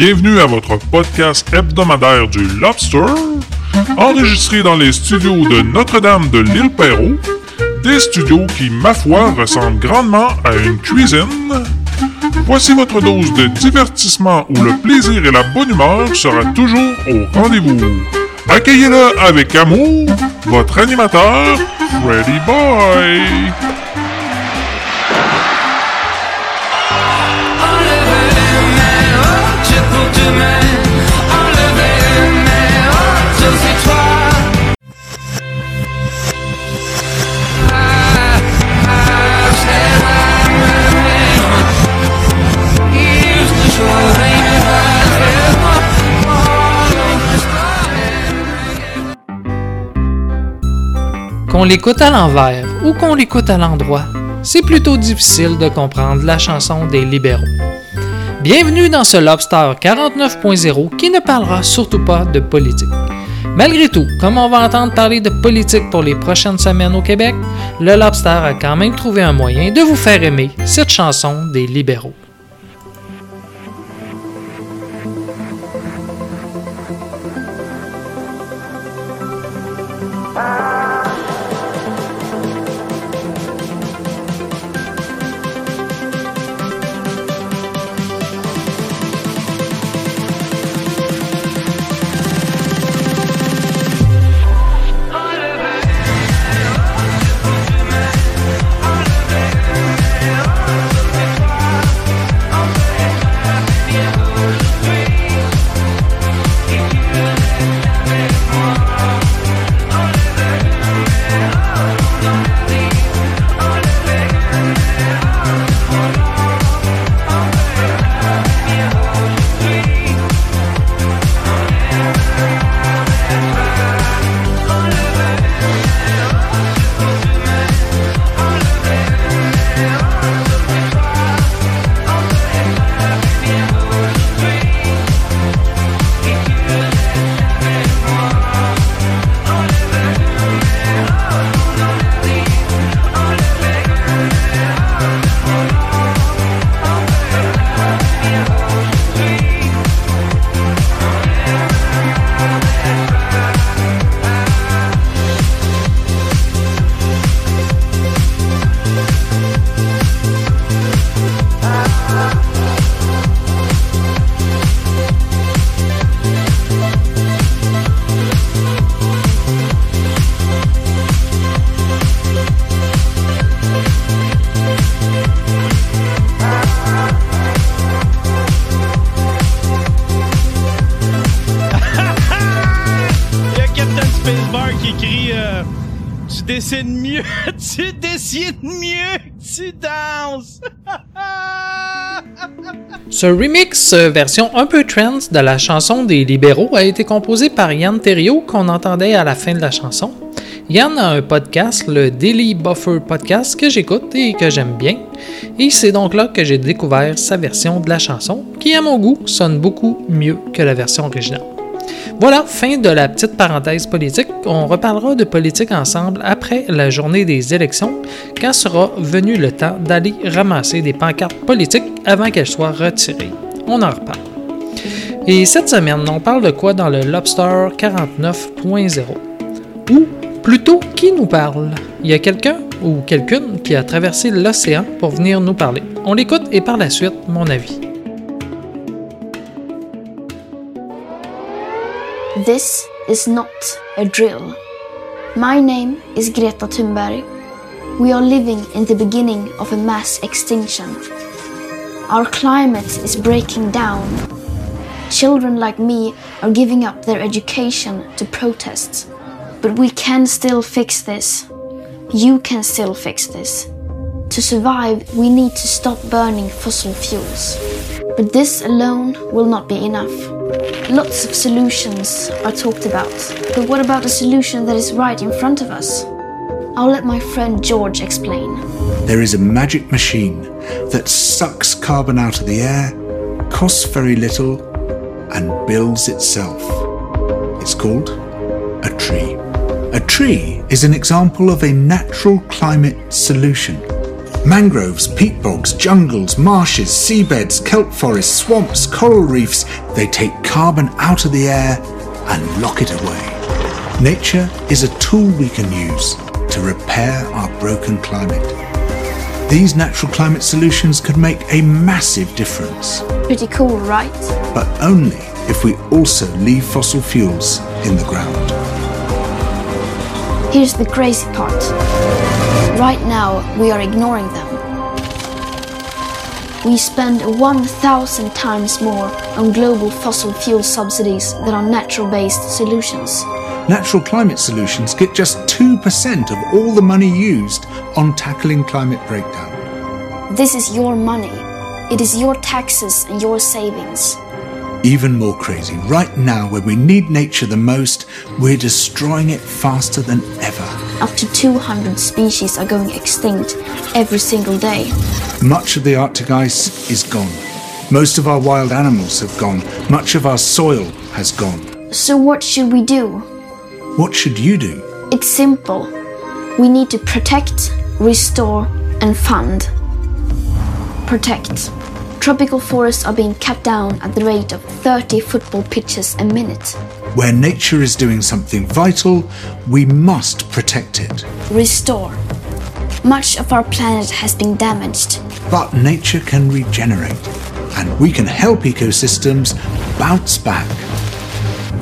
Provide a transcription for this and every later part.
Bienvenue à votre podcast hebdomadaire du Lobster, enregistré dans les studios de Notre-Dame de l'île Perrault, des studios qui, ma foi, ressemblent grandement à une cuisine. Voici votre dose de divertissement où le plaisir et la bonne humeur sera toujours au rendez-vous. Accueillez-le avec amour, votre animateur, Freddy Boy. Qu'on l'écoute à l'envers ou qu'on l'écoute à l'endroit, c'est plutôt difficile de comprendre la chanson des libéraux. Bienvenue dans ce Lobster 49.0 qui ne parlera surtout pas de politique. Malgré tout, comme on va entendre parler de politique pour les prochaines semaines au Québec, le Lobster a quand même trouvé un moyen de vous faire aimer cette chanson des libéraux. Ce remix euh, version un peu trance de la chanson des libéraux a été composé par Yann Terrio qu'on entendait à la fin de la chanson. Yann a un podcast, le Daily Buffer Podcast, que j'écoute et que j'aime bien. Et c'est donc là que j'ai découvert sa version de la chanson, qui à mon goût sonne beaucoup mieux que la version originale. Voilà, fin de la petite parenthèse politique. On reparlera de politique ensemble après la journée des élections, quand sera venu le temps d'aller ramasser des pancartes politiques avant qu'elles soient retirées. On en reparle. Et cette semaine, on parle de quoi dans le Lobster 49.0 Ou plutôt, qui nous parle? Il y a quelqu'un ou quelqu'une qui a traversé l'océan pour venir nous parler. On l'écoute et par la suite, mon avis. This is not a drill. My name is Greta Thunberg. We are living in the beginning of a mass extinction. Our climate is breaking down. Children like me are giving up their education to protest. But we can still fix this. You can still fix this. To survive, we need to stop burning fossil fuels. But this alone will not be enough. Lots of solutions are talked about, but what about the solution that is right in front of us? I'll let my friend George explain. There is a magic machine that sucks carbon out of the air, costs very little, and builds itself. It's called a tree. A tree is an example of a natural climate solution. Mangroves, peat bogs, jungles, marshes, seabeds, kelp forests, swamps, coral reefs, they take carbon out of the air and lock it away. Nature is a tool we can use to repair our broken climate. These natural climate solutions could make a massive difference, Pretty cool, right? but only if we also leave fossil fuels in the ground. Here's the crazy part. Right now, we are ignoring them. We spend 1,000 times more on global fossil fuel subsidies than on natural based solutions. Natural climate solutions get just 2% of all the money used on tackling climate breakdown. This is your money. It is your taxes and your savings. Even more crazy, right now, when we need nature the most, we're destroying it faster than ever. Up to 200 species are going extinct every single day. Much of the Arctic ice is gone. Most of our wild animals have gone. Much of our soil has gone. So, what should we do? What should you do? It's simple. We need to protect, restore, and fund. Protect. Tropical forests are being cut down at the rate of 30 football pitches a minute. Where nature is doing something vital, we must protect it. Restore. Much of our planet has been damaged. But nature can regenerate, and we can help ecosystems bounce back.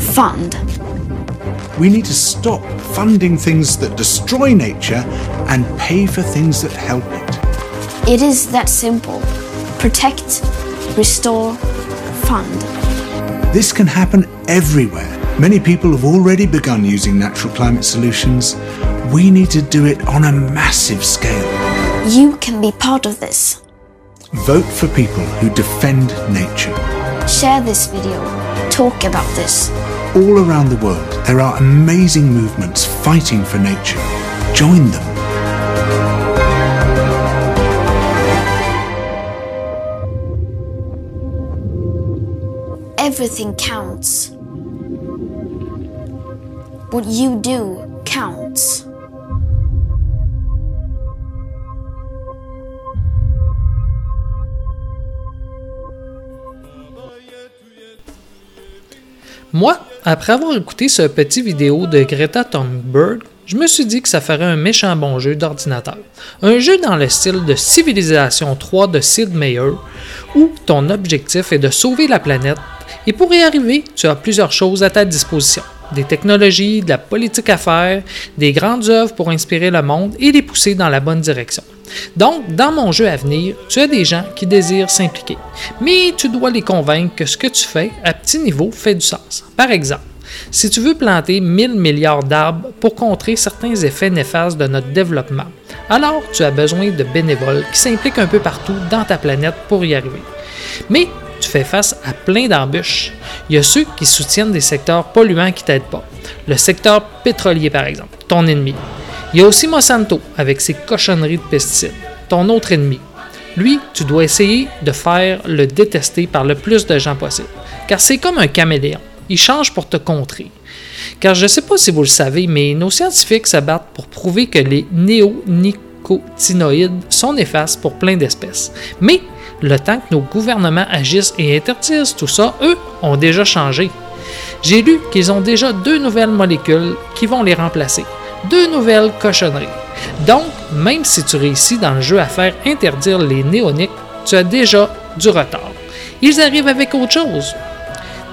Fund. We need to stop funding things that destroy nature and pay for things that help it. It is that simple. Protect, restore, fund. This can happen everywhere. Many people have already begun using natural climate solutions. We need to do it on a massive scale. You can be part of this. Vote for people who defend nature. Share this video. Talk about this. All around the world, there are amazing movements fighting for nature. Join them. Everything counts. What you do counts. Moi, après avoir écouté ce petit vidéo de Greta Thunberg, je me suis dit que ça ferait un méchant bon jeu d'ordinateur. Un jeu dans le style de Civilisation 3 de Sid Meier, où ton objectif est de sauver la planète, et pour y arriver, tu as plusieurs choses à ta disposition. Des technologies, de la politique à faire, des grandes œuvres pour inspirer le monde et les pousser dans la bonne direction. Donc, dans mon jeu à venir, tu as des gens qui désirent s'impliquer, mais tu dois les convaincre que ce que tu fais à petit niveau fait du sens. Par exemple, si tu veux planter 1000 milliards d'arbres pour contrer certains effets néfastes de notre développement, alors tu as besoin de bénévoles qui s'impliquent un peu partout dans ta planète pour y arriver. Mais fais face à plein d'embûches. Il y a ceux qui soutiennent des secteurs polluants qui t'aident pas. Le secteur pétrolier, par exemple, ton ennemi. Il y a aussi Monsanto avec ses cochonneries de pesticides, ton autre ennemi. Lui, tu dois essayer de faire le détester par le plus de gens possible, car c'est comme un caméléon. Il change pour te contrer. Car je ne sais pas si vous le savez, mais nos scientifiques se battent pour prouver que les sont néfastes pour plein d'espèces. Mais le temps que nos gouvernements agissent et interdisent tout ça, eux ont déjà changé. J'ai lu qu'ils ont déjà deux nouvelles molécules qui vont les remplacer. Deux nouvelles cochonneries. Donc, même si tu réussis dans le jeu à faire interdire les néoniques, tu as déjà du retard. Ils arrivent avec autre chose.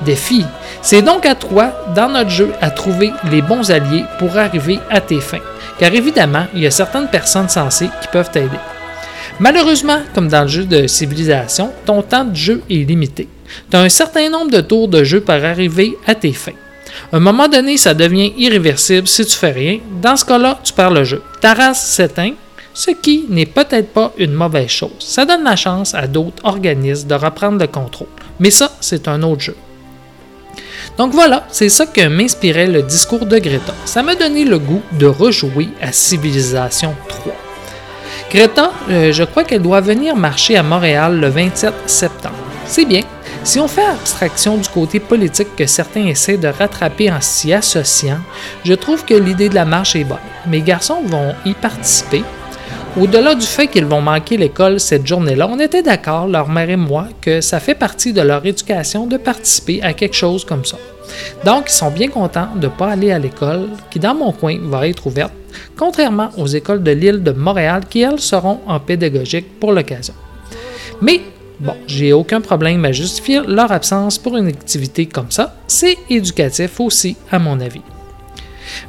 Défi. C'est donc à toi, dans notre jeu, à trouver les bons alliés pour arriver à tes fins. Car évidemment, il y a certaines personnes sensées qui peuvent t'aider. Malheureusement, comme dans le jeu de civilisation, ton temps de jeu est limité. Tu as un certain nombre de tours de jeu pour arriver à tes fins. À un moment donné, ça devient irréversible si tu fais rien. Dans ce cas-là, tu perds le jeu. Ta race s'éteint, ce qui n'est peut-être pas une mauvaise chose. Ça donne la chance à d'autres organismes de reprendre le contrôle. Mais ça, c'est un autre jeu. Donc voilà, c'est ça que m'inspirait le discours de Greta. Ça m'a donné le goût de rejouer à Civilisation 3. Greta, euh, je crois qu'elle doit venir marcher à Montréal le 27 septembre. C'est bien. Si on fait abstraction du côté politique que certains essaient de rattraper en s'y associant, je trouve que l'idée de la marche est bonne. Mes garçons vont y participer. Au-delà du fait qu'ils vont manquer l'école cette journée-là, on était d'accord, leur mère et moi, que ça fait partie de leur éducation de participer à quelque chose comme ça. Donc, ils sont bien contents de ne pas aller à l'école, qui dans mon coin va être ouverte, contrairement aux écoles de l'île de Montréal qui, elles, seront en pédagogique pour l'occasion. Mais Bon, j'ai aucun problème à justifier leur absence pour une activité comme ça. C'est éducatif aussi, à mon avis.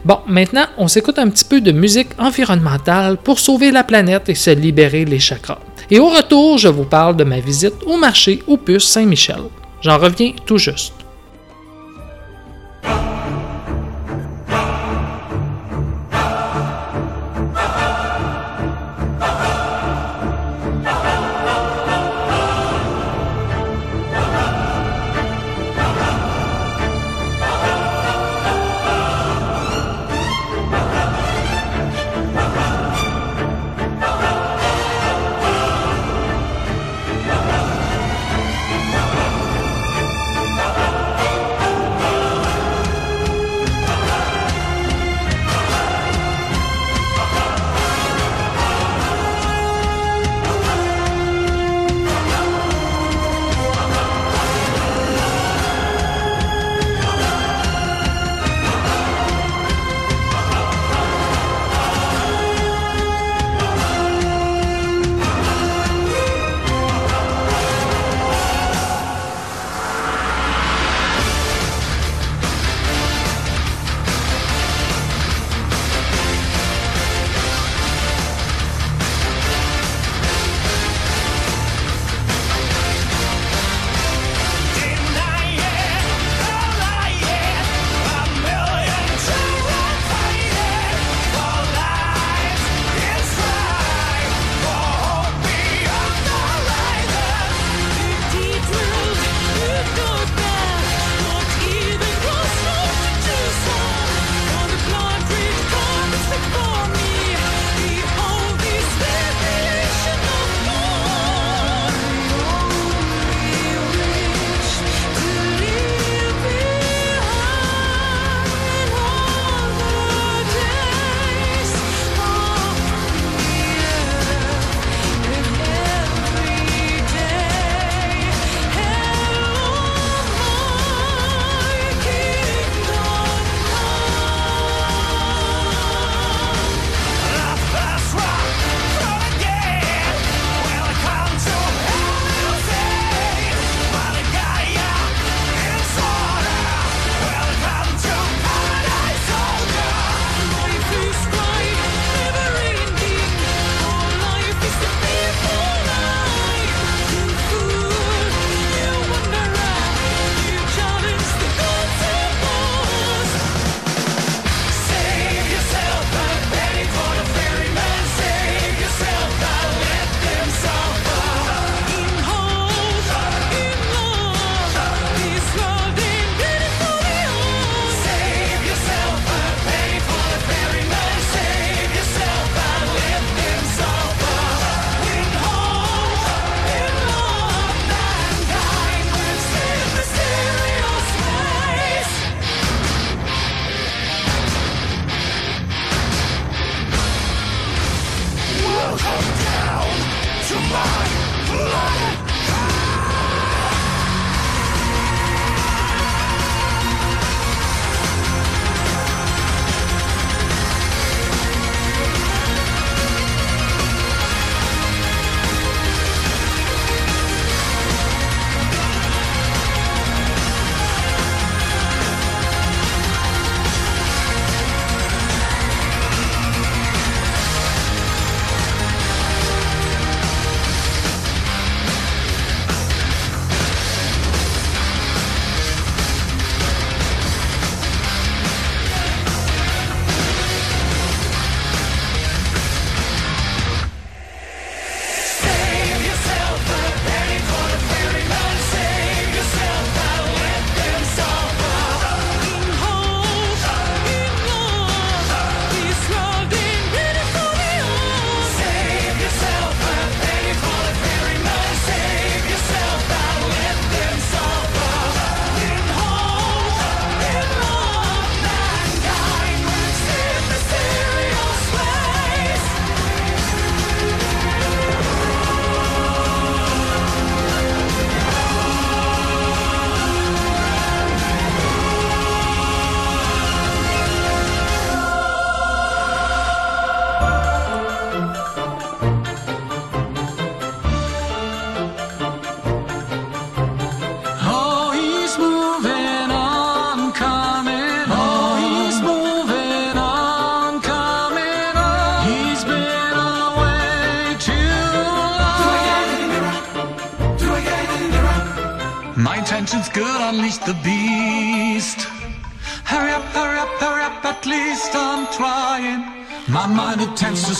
Bon, maintenant, on s'écoute un petit peu de musique environnementale pour sauver la planète et se libérer les chakras. Et au retour, je vous parle de ma visite au marché Opus Saint-Michel. J'en reviens tout juste.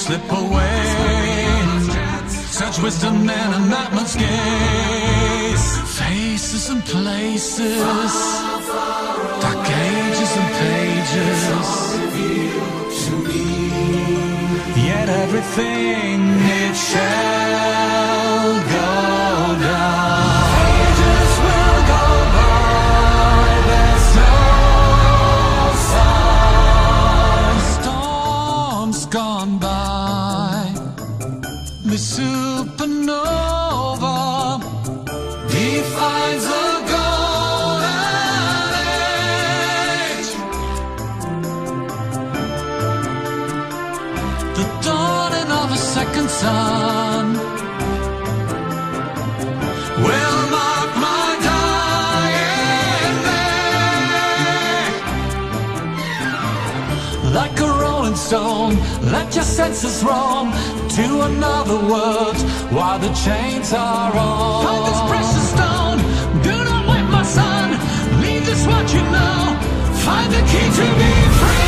slip away. Such wisdom and a not much gaze. Faces and places, dark ages and pages. Yet everything it shares. like a rolling stone. Let your senses roam to another world while the chains are on. Find this precious stone, do not wait, my son. Leave this what you know. Find the key to be free.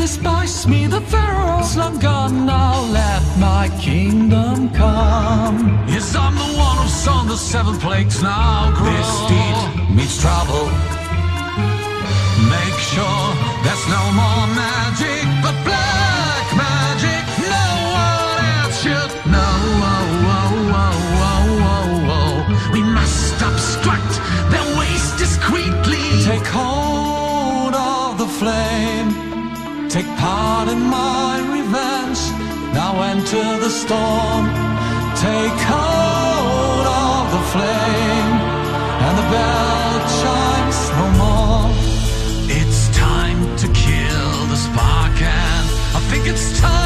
despise me, the Pharaoh's long gone. Now let my kingdom come. Yes, I'm the one who's on the seven plagues now. Grow. This deed meets trouble. To the storm. Take hold of the flame, and the bell chimes no more. It's time to kill the spark, and I think it's time.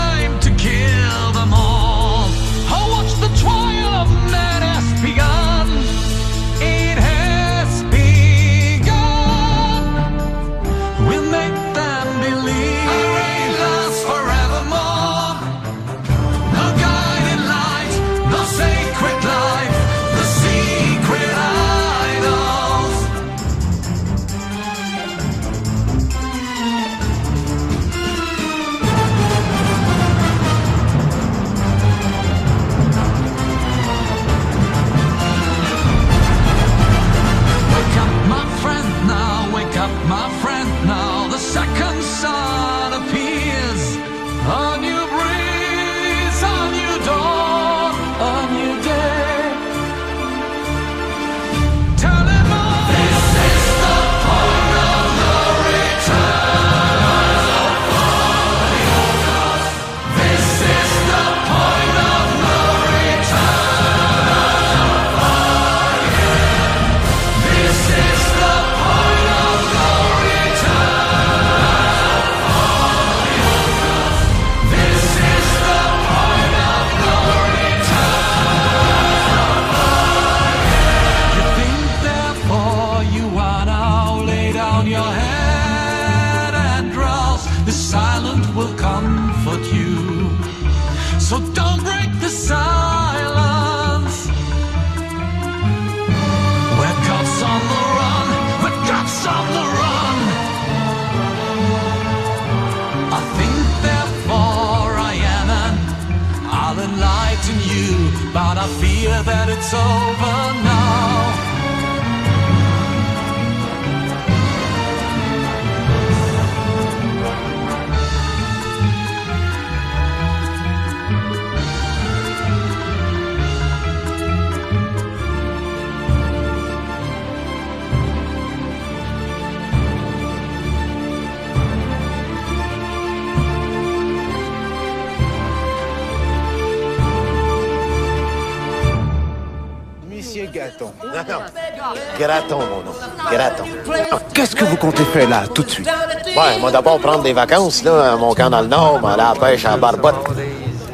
Là, tout de suite Ouais, moi d'abord prendre des vacances, là, à mon camp dans le Nord, m'aller à la pêche à la barbotte.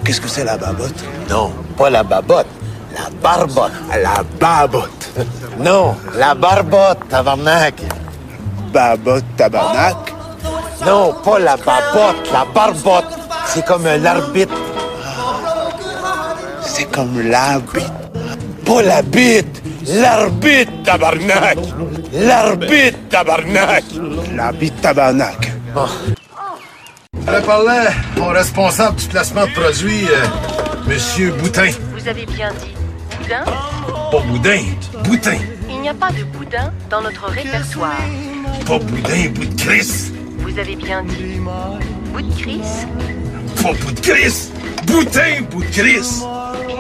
Qu'est-ce que c'est la babotte? Non, pas la babotte, la barbotte. La babotte. Non, la barbotte, tabarnak. Babotte tabarnak? Non, pas la babotte, la barbotte. C'est comme l'arbitre. C'est comme la bite. Pas la bite, l'arbitre, tabarnak. L'arbitre, tabarnak. La bite tabarnak. Je parlais au responsable du placement de produits, euh, Monsieur Boutin. Vous avez bien dit boudin Pas Boudin, Boutin. Il n'y a pas de boudin dans notre répertoire. Pas Boudin, bout de Chris. Vous avez bien dit bout de Chris? Pas bout de Chris. Boutin, bout de Chris.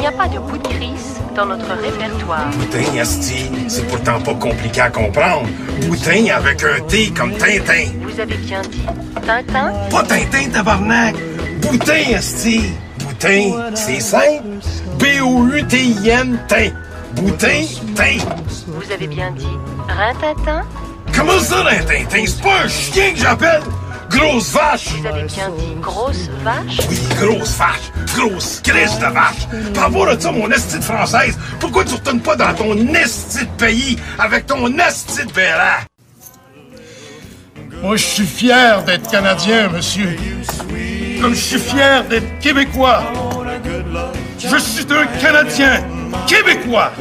Il n'y a pas de bout de Chris dans notre répertoire. Boutin, asti, c'est pourtant pas compliqué à comprendre. Boutin avec un T comme Tintin. Vous avez bien dit Tintin? Pas Tintin, tabarnak. Boutin, asti. Boutin, c'est simple. B-O-U-T-I-N, Tin. Boutin, Tin. Vous avez bien dit Rintintin? Comment ça, un Tintin? C'est pas un chien que j'appelle. Grosse vache. Vous avez bien dit grosse vache? Oui, grosse vache. Grosse crèche de vache. Par rapport de ça, mon esti de française, pourquoi tu retournes pas dans ton esti de pays avec ton esti de béret? Moi, je suis fier d'être Canadien, monsieur. Comme je suis fier d'être Québécois. Je suis un Canadien québécois.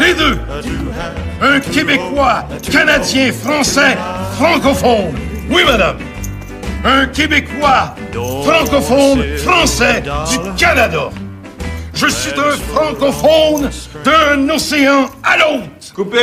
Les deux. Un Québécois, Canadien, Français, francophone. Oui, madame. Un Québécois, francophone, français du Canada. Je suis un francophone d'un océan à l'autre. Coupé.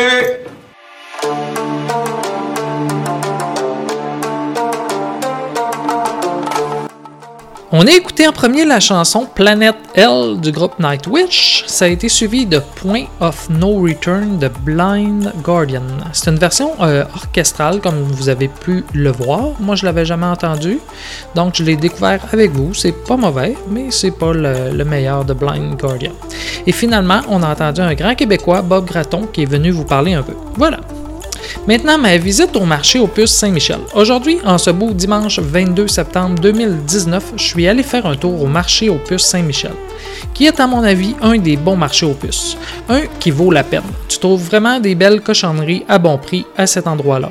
On a écouté en premier la chanson Planet L du groupe Nightwish. Ça a été suivi de Point of No Return de Blind Guardian. C'est une version euh, orchestrale, comme vous avez pu le voir. Moi, je l'avais jamais entendu, donc je l'ai découvert avec vous. C'est pas mauvais, mais c'est pas le, le meilleur de Blind Guardian. Et finalement, on a entendu un grand Québécois, Bob Gratton, qui est venu vous parler un peu. Voilà. Maintenant, ma visite au marché Opus Saint-Michel. Aujourd'hui, en ce beau dimanche 22 septembre 2019, je suis allé faire un tour au marché Opus Saint-Michel, qui est à mon avis un des bons marchés Opus. Un qui vaut la peine. Tu trouves vraiment des belles cochonneries à bon prix à cet endroit-là.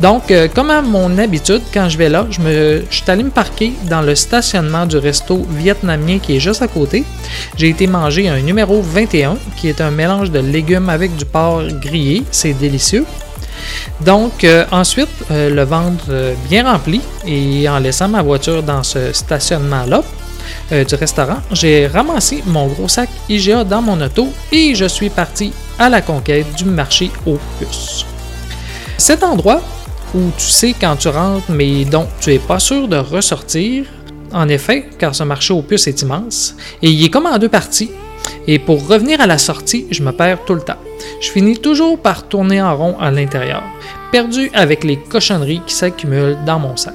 Donc, euh, comme à mon habitude, quand je vais là, je, me, suis allé me parquer dans le stationnement du resto vietnamien qui est juste à côté. J'ai été manger un numéro 21 qui est un mélange de légumes avec du porc grillé. C'est délicieux. Donc, euh, ensuite, euh, le ventre bien rempli et en laissant ma voiture dans ce stationnement-là du restaurant, j'ai ramassé mon gros sac IGA dans mon auto et je suis parti à la conquête du marché aux puces. Cet endroit où tu sais quand tu rentres, mais dont tu es pas sûr de ressortir. En effet, car ce marché aux puces est immense, et il est comme en deux parties. Et pour revenir à la sortie, je me perds tout le temps. Je finis toujours par tourner en rond à l'intérieur, perdu avec les cochonneries qui s'accumulent dans mon sac.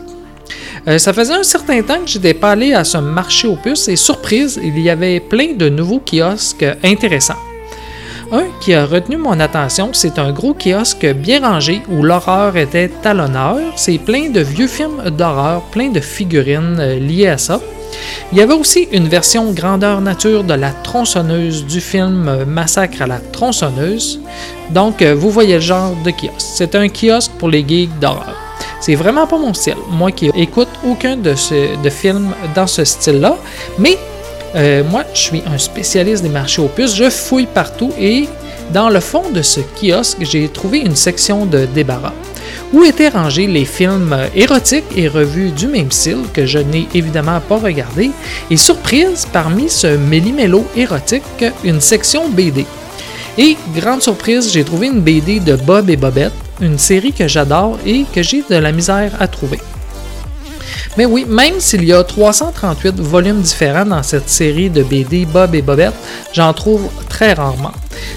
Euh, ça faisait un certain temps que j'étais pas allé à ce marché aux puces et surprise, il y avait plein de nouveaux kiosques intéressants. Un qui a retenu mon attention, c'est un gros kiosque bien rangé où l'horreur était à l'honneur. C'est plein de vieux films d'horreur, plein de figurines euh, liées à ça. Il y avait aussi une version grandeur nature de la tronçonneuse du film euh, Massacre à la tronçonneuse. Donc, euh, vous voyez le genre de kiosque. C'est un kiosque pour les geeks d'horreur. C'est vraiment pas mon style. Moi qui écoute aucun de, ce, films dans ce style-là. Mais euh, moi, je suis un spécialiste des marchés aux puces. Je fouille partout et dans le fond de ce kiosque, j'ai trouvé une section de débarras où étaient rangés les films érotiques et revues du même style que je n'ai évidemment pas regardé, et surprise, parmi ce méli-mélo érotique, une section BD. Et grande surprise, j'ai trouvé une BD de Bob et Bobette, une série que j'adore et que j'ai de la misère à trouver. Mais oui, même s'il y a 338 volumes différents dans cette série de BD Bob et Bobette, j'en trouve très rarement.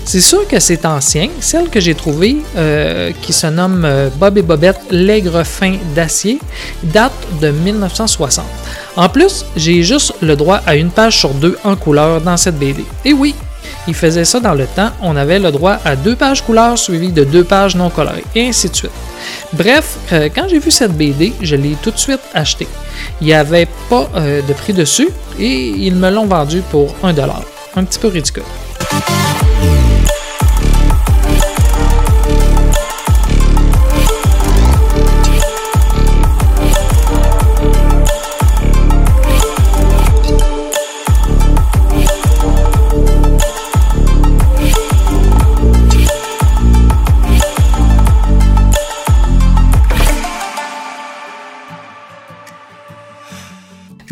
C'est sûr que c'est ancien. Celle que j'ai trouvée, euh, qui se nomme euh, Bob et Bobette L'Aigre fin d'acier, date de 1960. En plus, j'ai juste le droit à une page sur deux en couleur dans cette BD. Et oui, il faisait ça dans le temps, on avait le droit à deux pages couleurs suivies de deux pages non colorées, et ainsi de suite. Bref, euh, quand j'ai vu cette BD, je l'ai tout de suite acheté. Il n'y avait pas euh, de prix dessus et ils me l'ont vendu pour 1$. Un petit peu ridicule.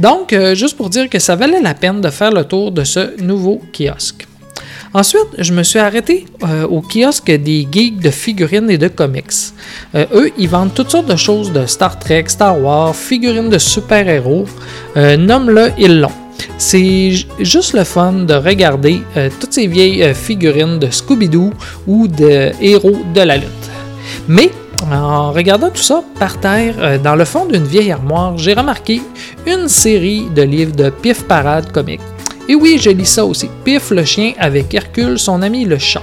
Donc, euh, juste pour dire que ça valait la peine de faire le tour de ce nouveau kiosque. Ensuite, je me suis arrêté euh, au kiosque des geeks de figurines et de comics. Euh, eux, ils vendent toutes sortes de choses de Star Trek, Star Wars, figurines de super-héros. Nomme-le, ils l'ont. C'est juste le fun de regarder toutes ces vieilles figurines de Scooby-Doo ou de héros de la lutte. Mais en regardant tout ça par terre, dans le fond d'une vieille armoire, j'ai remarqué une série de livres de Pif Parade comique. Et oui, je lis ça aussi. Pif le chien avec Hercule, son ami le chat.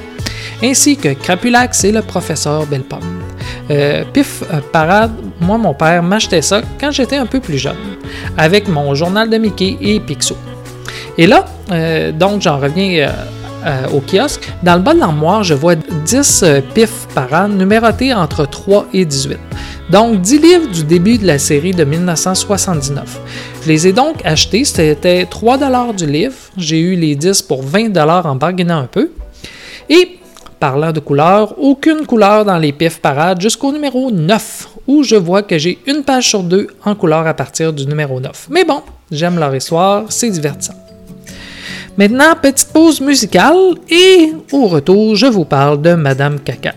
Ainsi que Crapulax et le professeur Bellepomme. Euh, Pif euh, Parade, moi mon père m'achetait ça quand j'étais un peu plus jeune, avec mon journal de Mickey et Picsou. Et là, donc j'en reviens euh, au kiosque. Dans le bas de l'armoire, je vois 10 euh, pifs par an numérotés entre 3 et 18. Donc 10 livres du début de la série de 1979. Je les ai donc achetés, c'était 3 du livre. J'ai eu les 10 pour 20 en bargainant un peu. Et parlant de couleurs, aucune couleur dans les pifs parades jusqu'au numéro 9, où je vois que j'ai une page sur deux en couleur à partir du numéro 9. Mais bon, j'aime leur histoire, c'est divertissant. Maintenant, petite pause musicale et au retour, je vous parle de Madame Caca.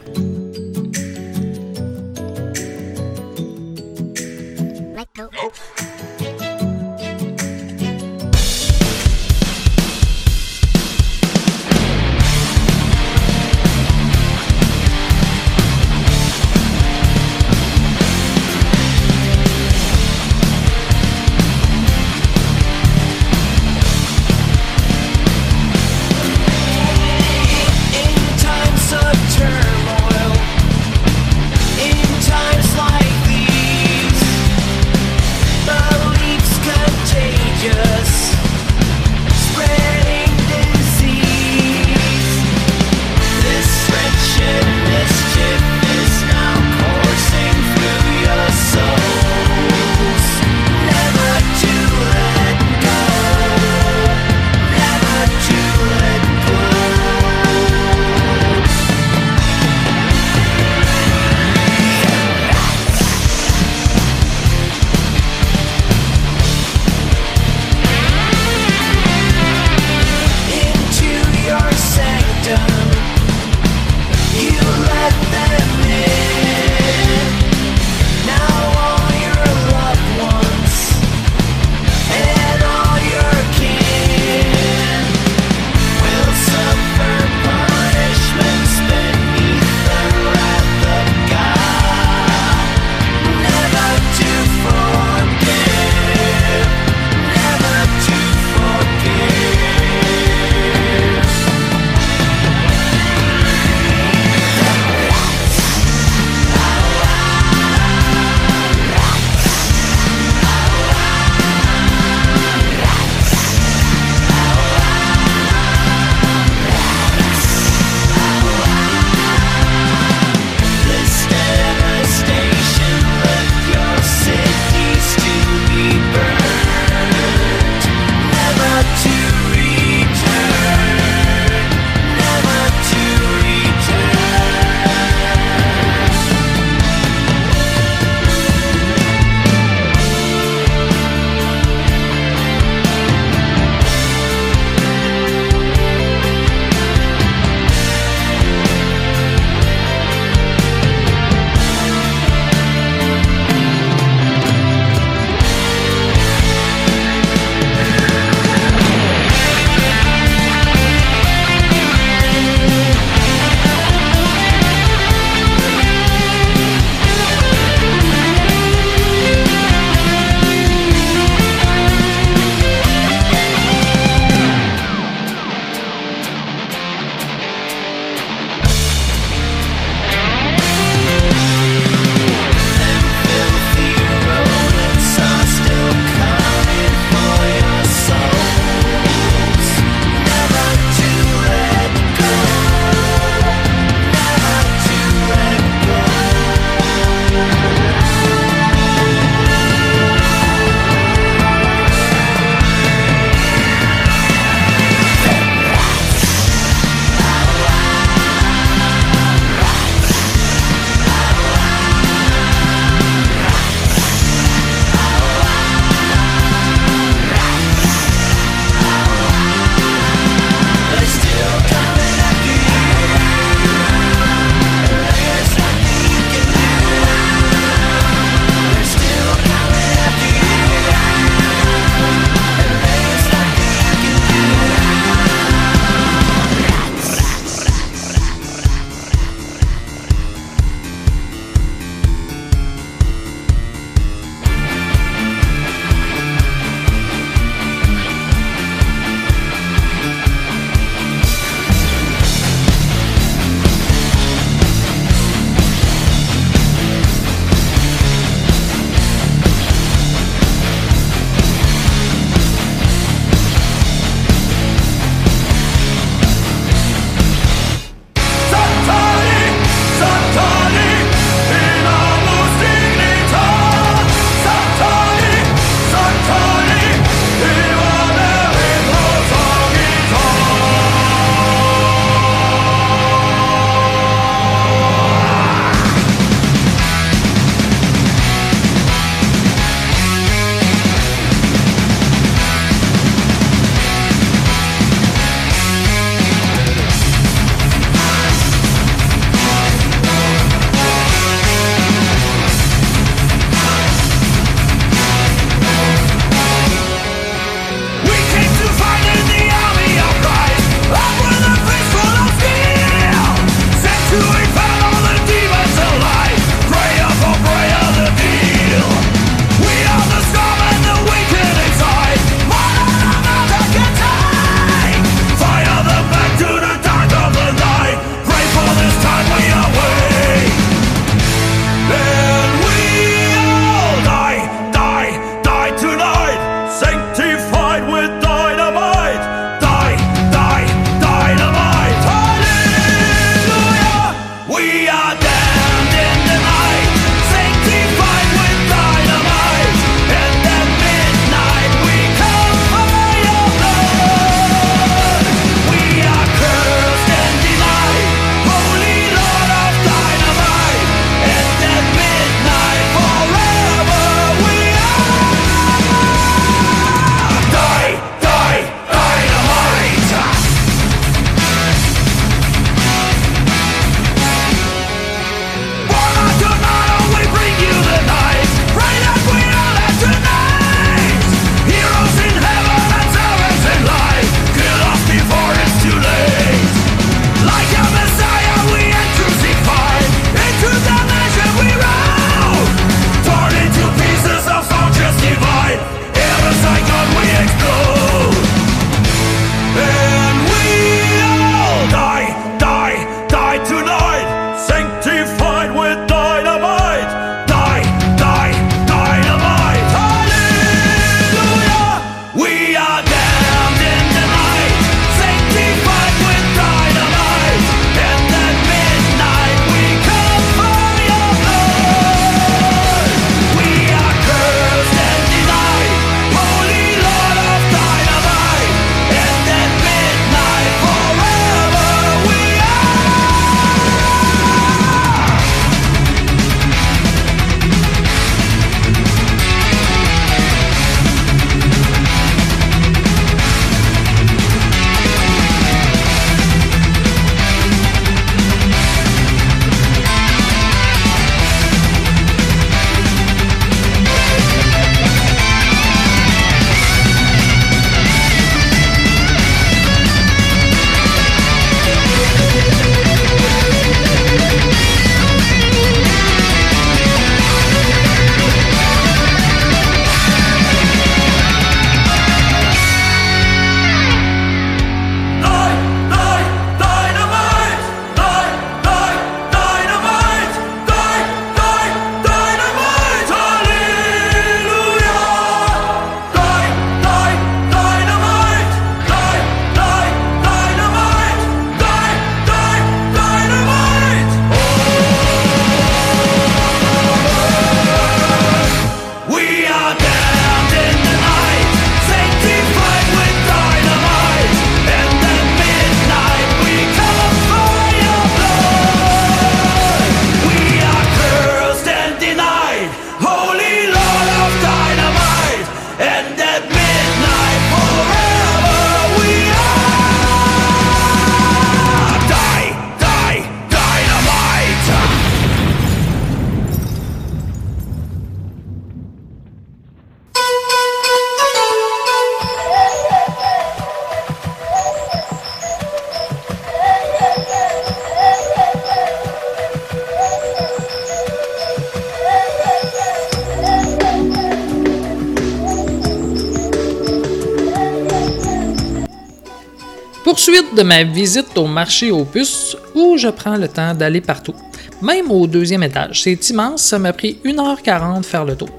De ma visite au marché aux puces où je prends le temps d'aller partout. Même au deuxième étage. C'est immense, ça m'a pris 1h40 faire le tour.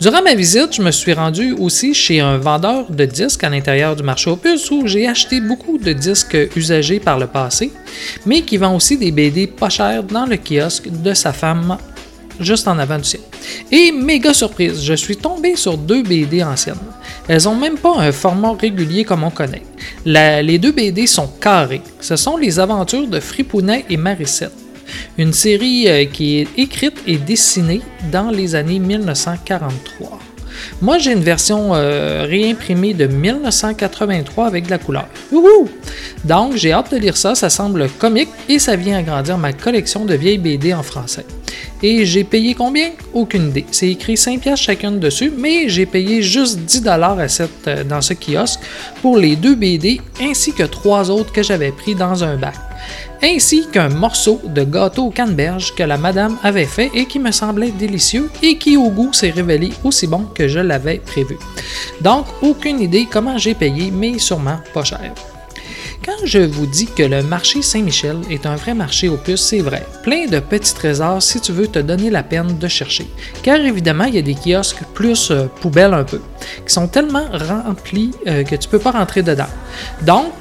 Durant ma visite, je me suis rendu aussi chez un vendeur de disques à l'intérieur du marché aux puces où j'ai acheté beaucoup de disques usagés par le passé, mais qui vend aussi des BD pas chers dans le kiosque de sa femme juste en avant du sien. Et méga surprise, je suis tombé sur deux BD anciennes. Elles ont même pas un format régulier comme on connaît. Les deux BD sont carrées. Ce sont les aventures de Fripounet et Marissette. Une série euh, qui est écrite et dessinée dans les années 1943. Moi, j'ai une version euh, réimprimée de 1983 avec de la couleur. Wouhou! Donc, j'ai hâte de lire ça, ça semble comique et ça vient agrandir ma collection de vieilles BD en français. Et j'ai payé combien? Aucune idée. C'est écrit 5 piastres chacune dessus, mais j'ai payé juste 10 dollars euh, dans ce kiosque pour les deux BD ainsi que trois autres que j'avais pris dans un bac ainsi qu'un morceau de gâteau au canneberge que la madame avait fait et qui me semblait délicieux et qui au goût s'est révélé aussi bon que je l'avais prévu. Donc, aucune idée comment j'ai payé, mais sûrement pas cher. Quand je vous dis que le marché Saint-Michel est un vrai marché aux puces, c'est vrai. Plein de petits trésors si tu veux te donner la peine de chercher. Car évidemment, il y a des kiosques plus euh, poubelles un peu, qui sont tellement remplis euh, que tu peux pas rentrer dedans. Donc,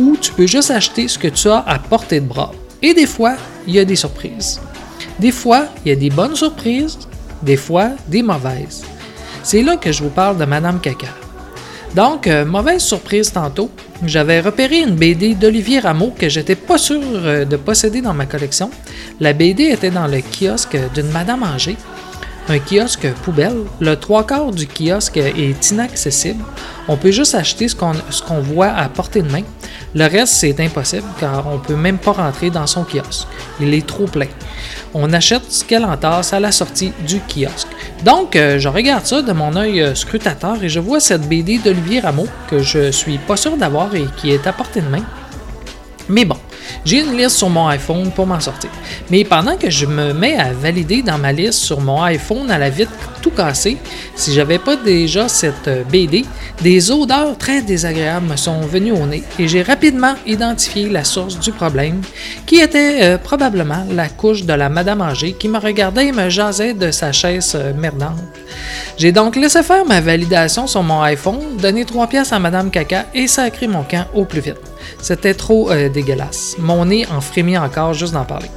où tu peux juste acheter ce que tu as à portée de bras. Et des fois, il y a des surprises. Des fois, il y a des bonnes surprises, des fois, des mauvaises. C'est là que je vous parle de Madame Caca. Donc, euh, mauvaise surprise tantôt, j'avais repéré une BD d'Olivier Rameau que j'étais pas sûr euh, de posséder dans ma collection. La BD était dans le kiosque d'une Madame âgée. Un kiosque poubelle. Le trois quarts du kiosque est inaccessible. On peut juste acheter ce qu'on ce qu'on voit à portée de main. Le reste, c'est impossible car on peut même pas rentrer dans son kiosque. Il est trop plein. On achète ce qu'elle entasse à la sortie du kiosque. Donc, euh, je regarde ça de mon œil euh, scrutateur et je vois cette BD d'Olivier Rameau que je suis pas sûr d'avoir et qui est à portée de main. Mais bon, j'ai une liste sur mon iPhone pour m'en sortir. Mais pendant que je me mets à valider dans ma liste sur mon iPhone à la vitesse tout cassé. Si j'avais pas déjà cette euh, BD, des odeurs très désagréables me sont venues au nez et j'ai rapidement identifié la source du problème, qui était euh, probablement la couche de la madame âgée qui me regardait et me jasait de sa chaise euh, merdante. J'ai donc laissé faire ma validation sur mon iPhone, donné 3 pièces à madame Caca et sacré mon camp au plus vite. C'était trop euh, dégueulasse. Mon nez en frémit encore juste d'en parler.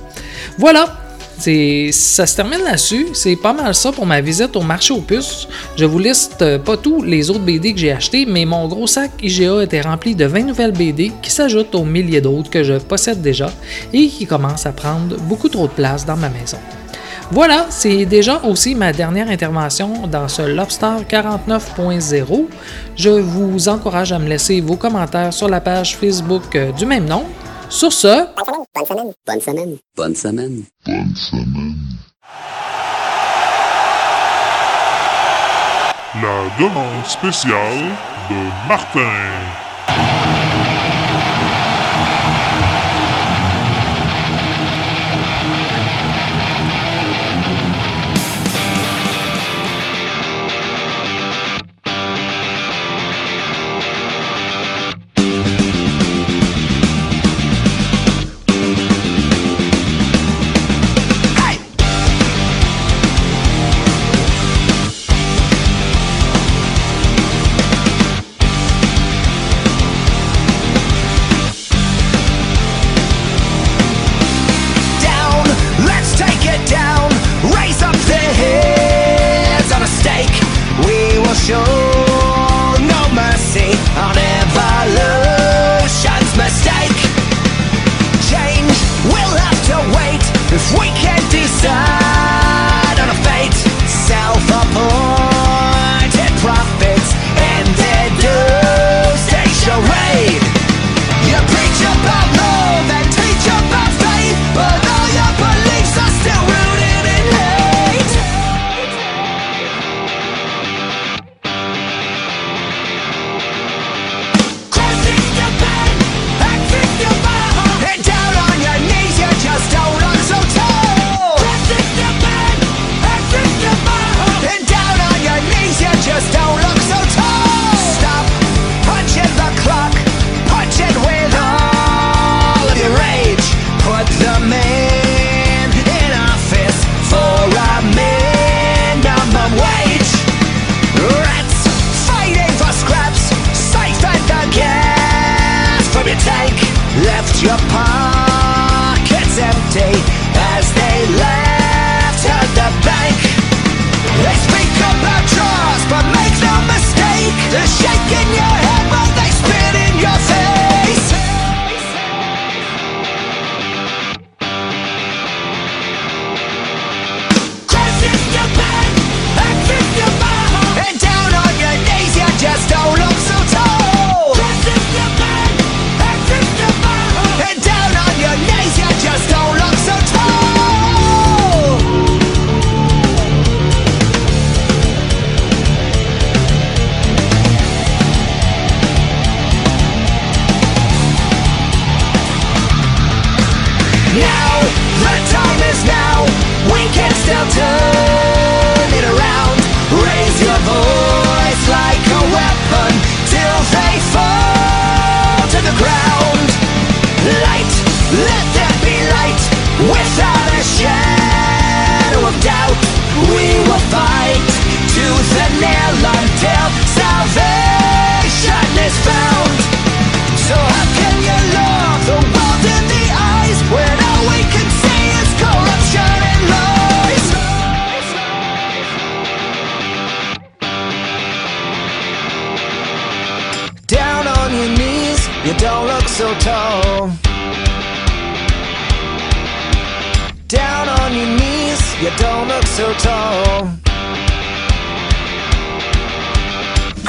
Voilà, ça se termine là-dessus. C'est pas mal ça pour ma visite au marché aux puces. Je vous liste euh, pas tous les autres BD que j'ai achetés, mais mon gros sac IGA était rempli de 20 nouvelles BD qui s'ajoutent aux milliers d'autres que je possède déjà et qui commencent à prendre beaucoup trop de place dans ma maison. Voilà, c'est déjà aussi ma dernière intervention dans ce Lobster 49.0. Je vous encourage à me laisser vos commentaires sur la page Facebook euh, du même nom. Sur ce, Bonne semaine. Bonne semaine. Bonne semaine. Bonne semaine. La demande spéciale de Martin. You don't look so tall. Down on your knees, you don't look so tall.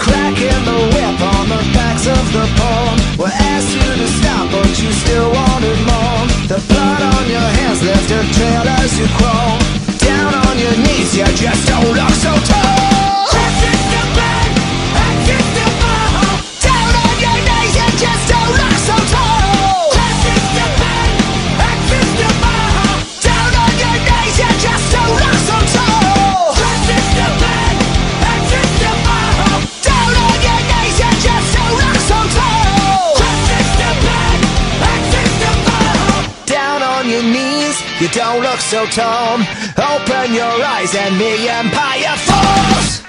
Cracking the whip on the backs of the poor. We asked you to stop, but you still wanted more. The blood on your hands left a trail as you crawl. Down on your knees, you just don't look so tall. You don't look so torn. Open your eyes and the empire falls.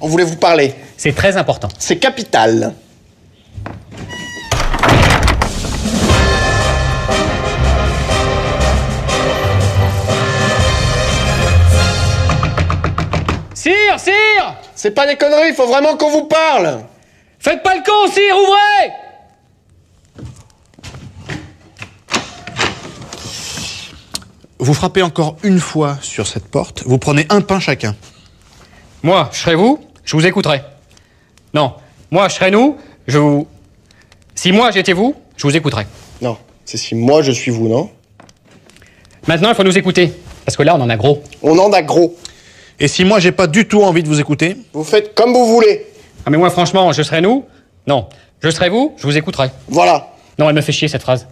On voulait vous parler. C'est très important. C'est capital. Sire, sire C'est pas des conneries, il faut vraiment qu'on vous parle Faites pas le con, sire, ouvrez Vous frappez encore une fois sur cette porte, vous prenez un pain chacun. Moi, je serais vous, je vous écouterais. Non, moi, je serais nous, je vous... Si moi, j'étais vous, je vous écouterais. Non, c'est si moi, je suis vous, non Maintenant, il faut nous écouter, parce que là, on en a gros. On en a gros. Et si moi, j'ai pas du tout envie de vous écouter? Vous faites comme vous voulez. Ah, mais moi, franchement, je serai nous? Non. Je serai vous, je vous écouterai. Voilà. Non, elle me fait chier cette phrase.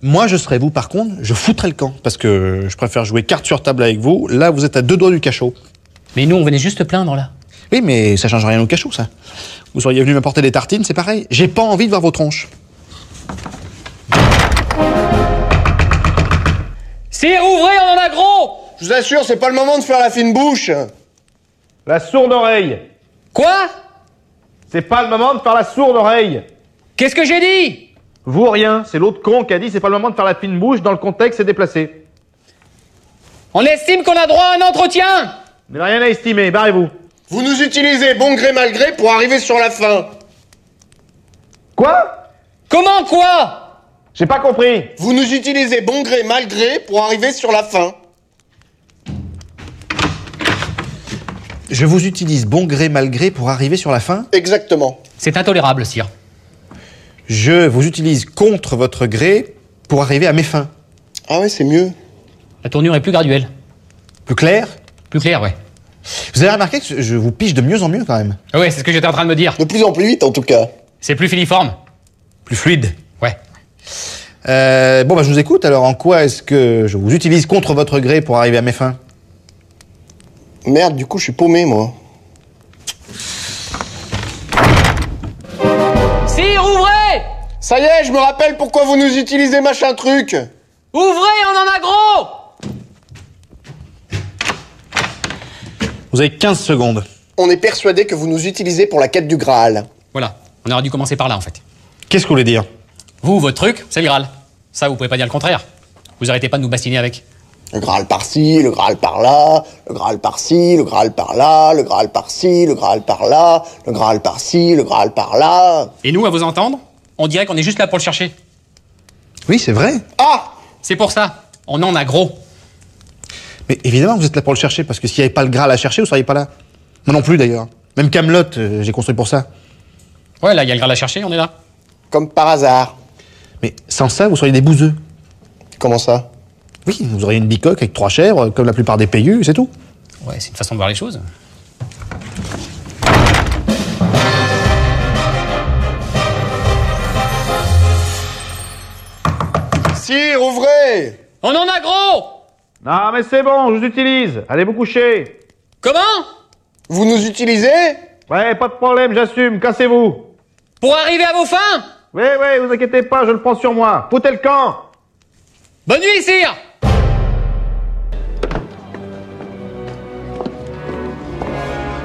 Moi, je serai vous, par contre, je foutrais le camp. Parce que je préfère jouer carte sur table avec vous. Là, vous êtes à deux doigts du cachot. Mais nous, on venait juste plaindre là. Oui, mais ça change rien au cachot, ça. Vous seriez venu m'apporter des tartines, c'est pareil. J'ai pas envie de voir vos tronches. C'est ouvré, on en a gros Je vous assure, c'est pas le moment de faire la fine bouche. La sourde oreille. Quoi? C'est pas le moment de faire la sourde oreille. Qu'est-ce que j'ai dit? Vous rien, c'est l'autre con qui a dit c'est pas le moment de faire la fine bouche dans le contexte c'est déplacé. On estime qu'on a droit à un entretien mais rien à estimer, barrez-vous. Vous nous utilisez bon gré mal gré pour arriver sur la fin. Quoi? Comment quoi? J'ai pas compris. Vous nous utilisez bon gré mal gré pour arriver sur la fin. Je vous utilise bon gré mal gré pour arriver sur la fin? Exactement. C'est intolérable, sire. Je vous utilise contre votre gré pour arriver à mes fins. Ah ouais, c'est mieux. La tournure est plus graduelle. Plus clair Plus clair, ouais. Vous avez remarqué que je vous pige de mieux en mieux quand même Ah Ouais, c'est ce que j'étais en train de me dire. De plus en plus vite en tout cas. C'est plus filiforme. Plus fluide Ouais. Euh, bon, bah, je vous écoute. Alors, en quoi est-ce que je vous utilise contre votre gré pour arriver à mes fins? Merde, du coup, je suis paumé, moi. Sire, ouvrez Ça y est, je me rappelle pourquoi vous nous utilisez machin truc. Ouvrez, on en a gros Vous avez 15 secondes. On est persuadé que vous nous utilisez pour la quête du Graal. Voilà, on aurait dû commencer par là en fait. Qu'est-ce que vous voulez dire? Vous, votre truc, c'est le Graal. Ça, vous pouvez pas dire le contraire. Vous arrêtez pas de nous bastiner avec. Le Graal par-ci, le Graal par-là, le Graal par-ci, le Graal par-là, le Graal par-ci, le Graal par-là, le Graal par-ci, le Graal par-là. Et nous, à vous entendre, on dirait qu'on est juste là pour le chercher. Oui, c'est vrai. Ah C'est pour ça, on en a gros. Mais évidemment, vous êtes là pour le chercher, parce que s'il n'y avait pas le Graal à chercher, vous seriez pas là. Moi non plus, d'ailleurs. Même Camelot, euh, j'ai construit pour ça. Ouais, là, il y a le Graal à chercher, on est là. Comme par hasard. Mais sans ça, vous seriez des bouseux. Comment ça? Oui, vous auriez une bicoque avec trois chèvres, comme la plupart des payus, c'est tout. Ouais, c'est une façon de voir les choses. Sire, ouvrez On en a gros Non, mais c'est bon, je vous utilise. Allez vous coucher. Comment? Vous nous utilisez? Ouais, pas de problème, j'assume. Cassez-vous. Pour arriver à vos fins? Oui, oui, vous inquiétez pas, je le prends sur moi. Foutez le camp? Bonne nuit, sire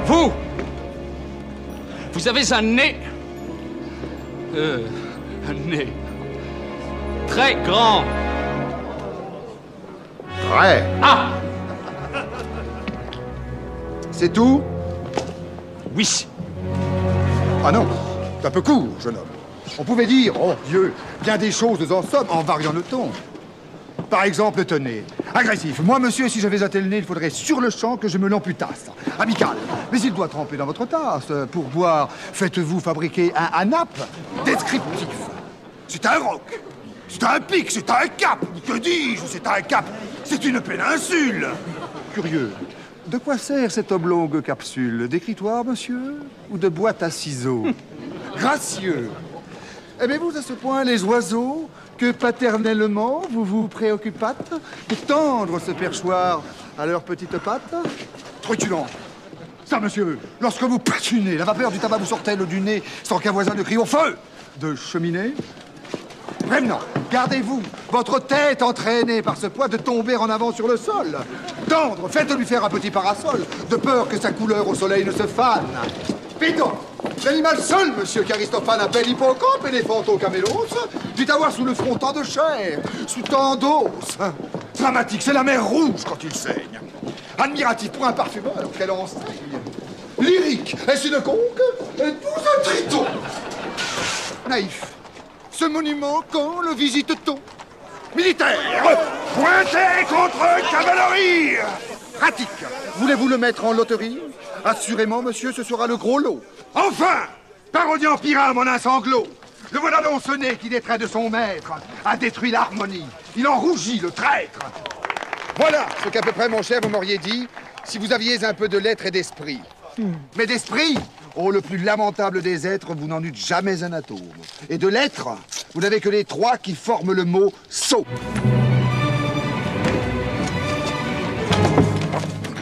Vous Vous avez un nez. Euh, un nez. Très grand. Ah C'est tout Oui. Ah non, c'est un peu court, jeune homme. On pouvait dire, oh Dieu, bien des choses en somme en variant le ton. Par exemple, tenez, agressif. Moi, monsieur, si j'avais un tel nez, il faudrait sur le champ que je me l'amputasse. Amical. Mais il doit tremper dans votre tasse. Pour boire, faites-vous fabriquer un anap descriptif. C'est un roc. C'est un pic, c'est un cap. Que dis-je C'est un cap. C'est une péninsule. Curieux. De quoi sert cette oblongue capsule? D'écritoire, monsieur? Ou de boîte à ciseaux? Gracieux. Aimez-vous à ce point les oiseaux que paternellement vous vous préoccupâtes de tendre ce perchoir à leurs petites pattes Truculent. Ça, monsieur, lorsque vous patinez, la vapeur du tabac vous sort-elle du nez sans qu'un voisin ne crie au feu? De cheminée? Prévenant, gardez-vous, votre tête entraînée par ce poids de tomber en avant sur le sol. Tendre, faites-lui faire un petit parasol, de peur que sa couleur au soleil ne se fane. Pédon, l'animal seul, monsieur qu'Aristophane appelle hippocampe, éléphanto-camélos, dit avoir sous le front tant de chair, sous tant d'os. Dramatique, c'est la mer rouge quand il saigne. Admiratif pour un parfumeur, quelle enseigne. Lyrique, est-ce une conque? Êtes-vous un triton? Naïf. Ce monument, quand le visite-t-on Militaire Pointez contre cavalerie Pratique Voulez-vous le mettre en loterie Assurément, monsieur, ce sera le gros lot. Enfin Parodie en pyramide en un sanglot Le voilà donc ce nez qui, détrait de son maître, a détruit l'harmonie. Il en rougit, le traître Voilà ce qu'à peu près, mon cher, vous m'auriez dit si vous aviez un peu de lettres et d'esprit. Mais d'esprit Oh, le plus lamentable des êtres, vous n'en eûtes jamais un atome. Et de lettres, vous n'avez que les trois qui forment le mot sot.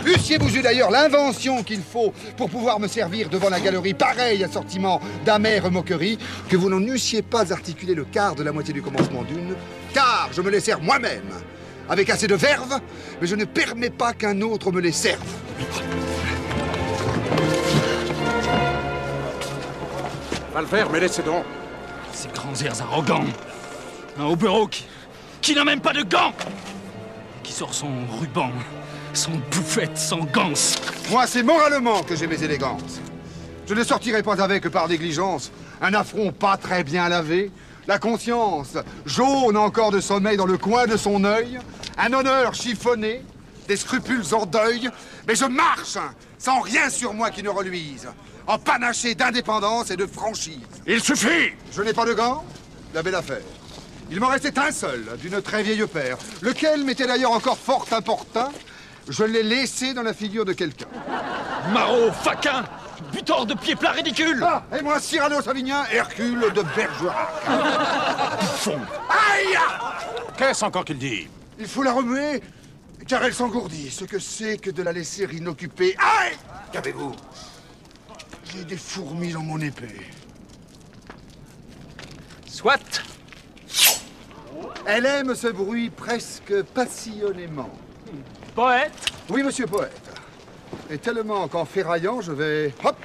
Eussiez-vous eu d'ailleurs l'invention qu'il faut pour pouvoir me servir devant la galerie pareil assortiment d'amères moqueries, que vous n'en eussiez pas articulé le quart de la moitié du commencement d'une, car je me les sers moi-même avec assez de verve, mais je ne permets pas qu'un autre me les serve. Va le faire, mais laissez donc. Ces grands airs arrogants. Un au bureau qui, qui n'a même pas de gants. Qui sort son ruban, son bouffette, son gants. Moi, c'est moralement que j'ai mes élégances. Je ne sortirai pas avec par négligence. Un affront pas très bien lavé, la conscience jaune encore de sommeil dans le coin de son œil, un honneur chiffonné, des scrupules en deuil, mais je marche sans rien sur moi qui ne reluise, en panaché d'indépendance et de franchise. Il suffit Je n'ai pas de gants La belle affaire. Il m'en restait un seul, d'une très vieille paire, lequel m'était d'ailleurs encore fort importun. Je l'ai laissé dans la figure de quelqu'un. Maraud, faquin, butor de pieds plats ridicule. Ah, et moi, Cyrano Savinien, Hercule de Bergerac. Bouffon Aïe Qu'est-ce encore qu'il dit? Il faut la remuer, car elle s'engourdit. Ce que c'est que de la laisser inoccupée. Aïe Qu'avez-vous J'ai des fourmis dans mon épée. Soit. Elle aime ce bruit presque passionnément. Poète Oui, monsieur poète. Et tellement qu'en ferraillant, je vais, hop,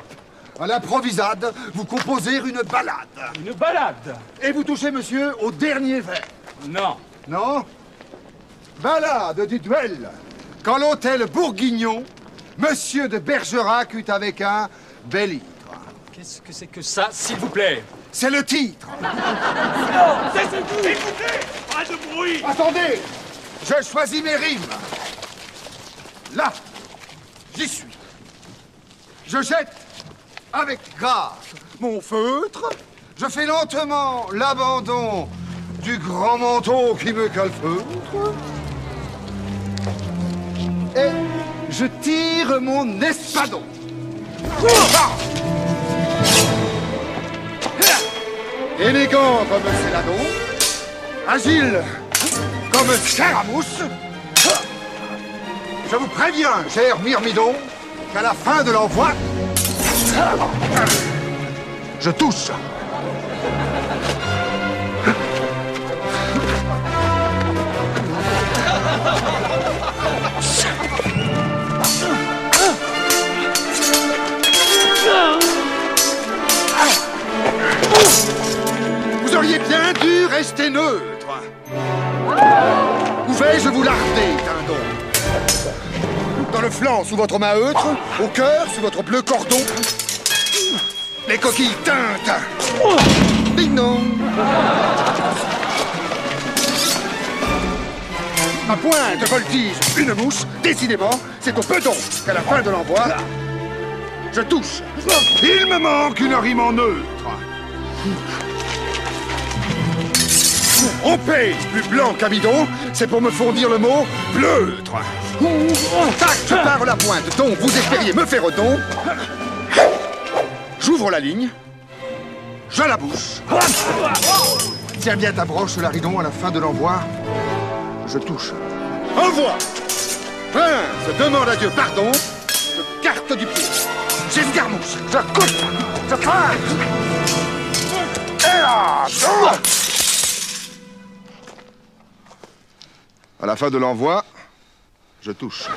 à l'improvisade, vous composer une balade. Une balade Et vous touchez, monsieur, au dernier vers. Non. Non Balade du duel. Quand l'hôtel Bourguignon, monsieur de Bergerac eut avec un bel ivre. Qu'est-ce que c'est que ça, s'il vous plaît? C'est le titre. Non Taisez-vous Écoutez Pas de bruit Attendez Je choisis mes rimes. Là, j'y suis. Je jette avec grâce mon feutre. Je fais lentement l'abandon du grand manteau qui me calfeutre. Je tire mon espadon. Ah Élégant comme Céladon, agile comme Scaramouche. Je vous préviens, cher Myrmidon, qu'à la fin de l'envoi, je touche. Bien dû rester neutre. Où vais-je vous larder, dindon? Dans le flanc sous votre maheutre, au cœur sous votre bleu cordon. Les coquilles teintes. Ding dong. Ma pointe voltige une mouche. Décidément, c'est au bedon qu'à la fin de l'envoi, je touche. Il me manque une rime en neutre. On paye plus blanc qu'un bidon, c'est pour me fournir le mot bleutre. Tac, je pars la pointe, donc vous espériez me faire don. J'ouvre la ligne, je la bouche. Tiens bien ta broche, Laridon, à la fin de l'envoi. Je touche. Envoie Prince demande à Dieu pardon, je carte du pied. J'escarmouche, je coupe, je. Et là, À la fin de l'envoi, je touche.